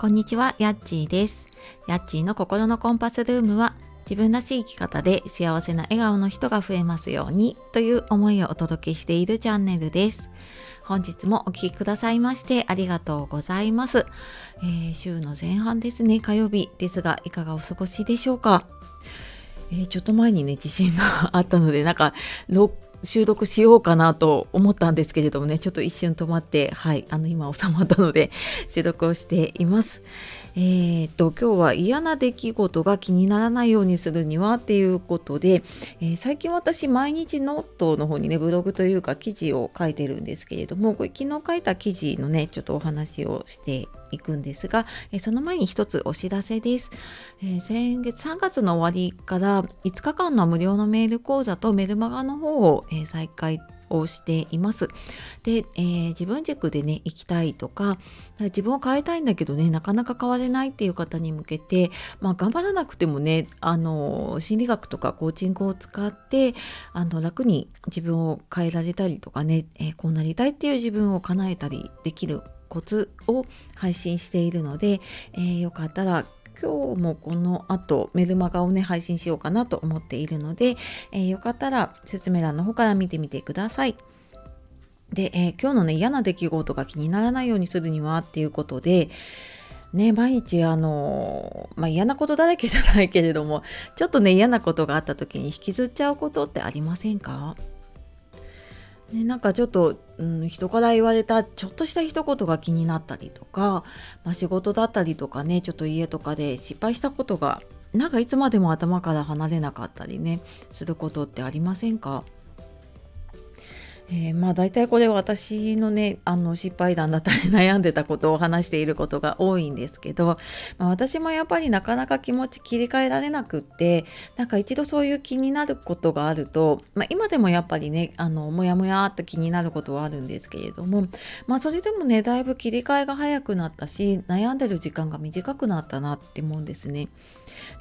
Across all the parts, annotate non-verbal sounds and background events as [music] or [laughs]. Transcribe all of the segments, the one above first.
こんにちは、やっちーです。やっちーの心のコンパスルームは、自分らしい生き方で幸せな笑顔の人が増えますようにという思いをお届けしているチャンネルです。本日もお聴きくださいましてありがとうございます。えー週の前半ですね、火曜日ですが、いかがお過ごしでしょうか？えーちょっと前にね、地震があったので、なんか、収録しようかなと思ったんですけれどもね、ちょっと一瞬止まって、はい、あの、今収まったので、収録をしています。えー、と、今日は嫌な出来事が気にならないようにするにはっていうことで、えー最近私、毎日ノートの方にね、ブログというか記事を書いてるんですけれども、これ昨日書いた記事のね、ちょっとお話をしていくんですが、えーその前に一つお知らせです。え先月3月の終わりから5日間の無料のメール講座とメルマガの方を、え再開をしています。で、えー自分軸でね、行きたいとか、自分を変えたいんだけどね、なかなか変われないっていう方に向けて、まあ頑張らなくてもね、あの、心理学とかコーチングを使って、あの、楽に自分を変えられたりとかね、えーこうなりたいっていう自分を叶えたりできるコツを配信しているので、えーよかったら今日もこの後メルマガをね配信しようかなと思っているので、えーよかったら説明欄の方から見てみてください。で、えー今日のね嫌な出来事が気にならないようにするにはっていうことでね毎日あのまあ嫌なことだらけじゃないけれどもちょっとね嫌なことがあった時に引きずっちゃうことってありませんか？ね、なんかちょっと、うん、人から言われたちょっとした一言が気になったりとか、まあ、仕事だったりとかねちょっと家とかで失敗したことがなんかいつまでも頭から離れなかったりねすることってありませんか？えーまあ大体これ私のねあの失敗談だったり悩んでたことを話していることが多いんですけど、まあ、私もやっぱりなかなか気持ち切り替えられなくってなんか一度そういう気になることがあると、まあ、今でもやっぱりねあのモヤモヤっと気になることはあるんですけれどもまあそれでもねだいぶ切り替えが早くなったし悩んでる時間が短くなったなって思うんですね。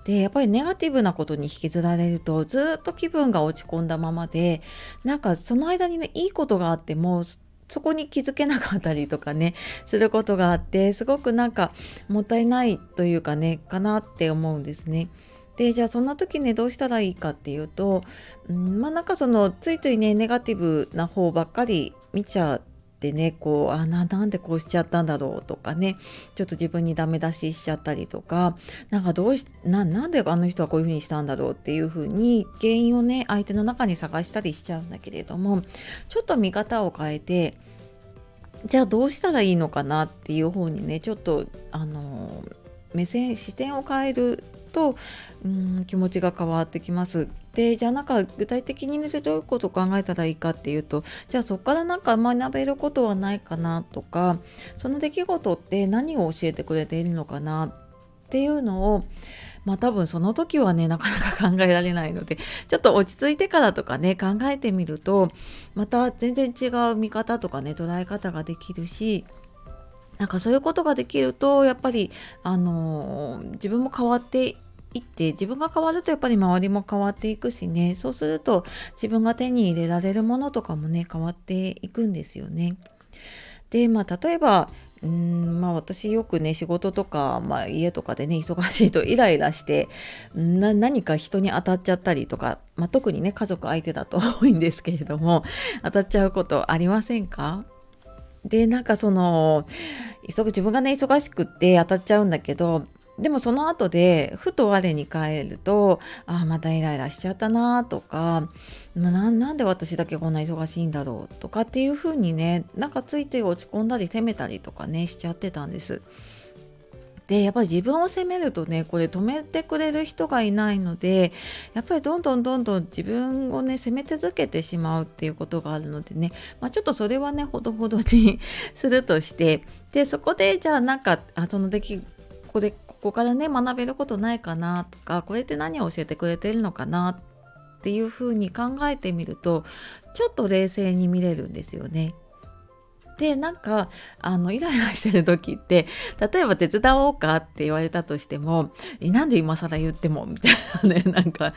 でやっぱりネガティブなことに引きずられるとずっと気分が落ち込んだままでなんかその間にねいいことがあってもそこに気づけなかったりとかねすることがあってすごくなんかもったいないというかねかなって思うんですね。でじゃあそんな時ねどうしたらいいかっていうと、うん、まあなんかそのついついねネガティブな方ばっかり見ちゃってねこうあななんでこうしちゃったんだろうとかねちょっと自分にダメ出ししちゃったりとかなんかどうしななんであの人はこういうふうにしたんだろうっていうふうに原因をね相手の中に探したりしちゃうんだけれどもちょっと見方を変えてじゃあどうしたらいいのかなっていう方にねちょっとあの目線視点を変えるとうん気持ちが変わってきます。でじゃあなんか具体的にねどういうことを考えたらいいかっていうとじゃあそこからなんか学べることはないかなとかその出来事って何を教えてくれているのかなっていうのをまあ多分その時はねなかなか考えられないのでちょっと落ち着いてからとかね考えてみるとまた全然違う見方とかね捉え方ができるしなんかそういうことができるとやっぱりあの自分も変わっていって自分が変わるとやっぱり周りも変わっていくしねそうすると自分が手に入れられるものとかもね変わっていくんですよね。でまあ例えばうんまあ私よくね仕事とか、まあ、家とかでね忙しいとイライラしてな何か人に当たっちゃったりとか、まあ、特にね家族相手だと多いんですけれども当たっちゃうことありませんか？でなんかその急ぐ自分がね忙しくって当たっちゃうんだけどでもその後でふと我に返るとああまたイライラしちゃったなとかまななんで私だけこんな忙しいんだろうとかっていう風にねなんかついて落ち込んだり責めたりとかねしちゃってたんです。でやっぱり自分を責めるとねこれ止めてくれる人がいないのでやっぱりどんどんどんどん自分をね責め続けてしまうっていうことがあるのでね、まあ、ちょっとそれはねほどほどにするとしてでそこでじゃあなんかあその出来ここでここからね学べることないかなとかこれって何を教えてくれてるのかなっていうふうに考えてみるとちょっと冷静に見れるんですよね。でなんかあのイライラしてる時って例えば手伝おうかって言われたとしても「なんで今更言っても」みたいなね [laughs] なんか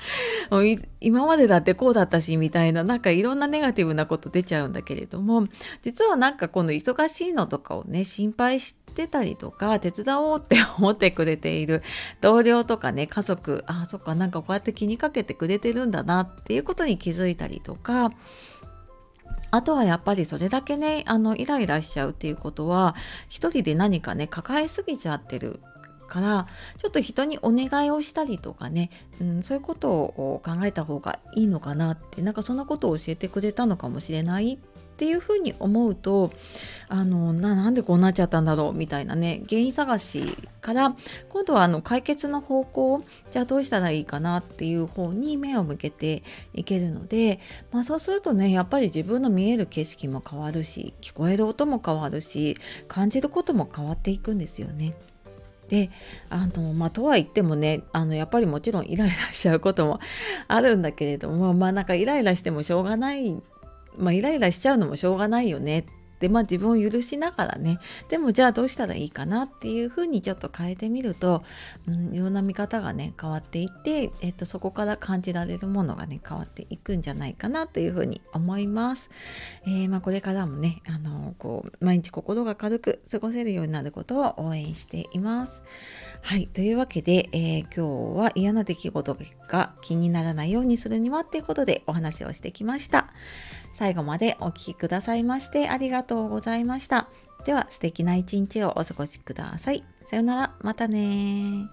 今までだってこうだったしみたいななんかいろんなネガティブなこと出ちゃうんだけれども実はなんかこの忙しいのとかをね心配してたりとか手伝おうって思ってくれている同僚とかね家族あそっかなんかこうやって気にかけてくれてるんだなっていうことに気づいたりとかあとはやっぱりそれだけねあのイライラしちゃうっていうことは一人で何かね抱えすぎちゃってるからちょっと人にお願いをしたりとかね、うん、そういうことを考えた方がいいのかなってなんかそんなことを教えてくれたのかもしれないっっていうふうに思うとあのなんでこうなっちゃったんだろうみたいなね原因探しから今度はあの解決の方向じゃあどうしたらいいかなっていう方に目を向けていけるので、まあ、そうするとねやっぱり自分の見える景色も変わるし聞こえる音も変わるし感じることも変わっていくんですよね。であのまあとは言ってもねあのやっぱりもちろんイライラしちゃうこともあるんだけれどもまあなんかイライラしてもしょうがないまあ、イライラしちゃうのもしょうがないよねでまあ自分を許しながらねでもじゃあどうしたらいいかなっていうふうにちょっと変えてみると、うん、いろんな見方がね変わっていって、えっと、そこから感じられるものがね変わっていくんじゃないかなというふうに思います。えー、まあ、これからもねあのこう毎日心が軽く過ごせるようになることを応援しています。はいというわけで、えー、今日は嫌な出来事が気にならないようにするにはっていうことでお話をしてきました。最後までお聴きくださいましてありがとうございました。では素敵な一日をお過ごしください。さよなら、またね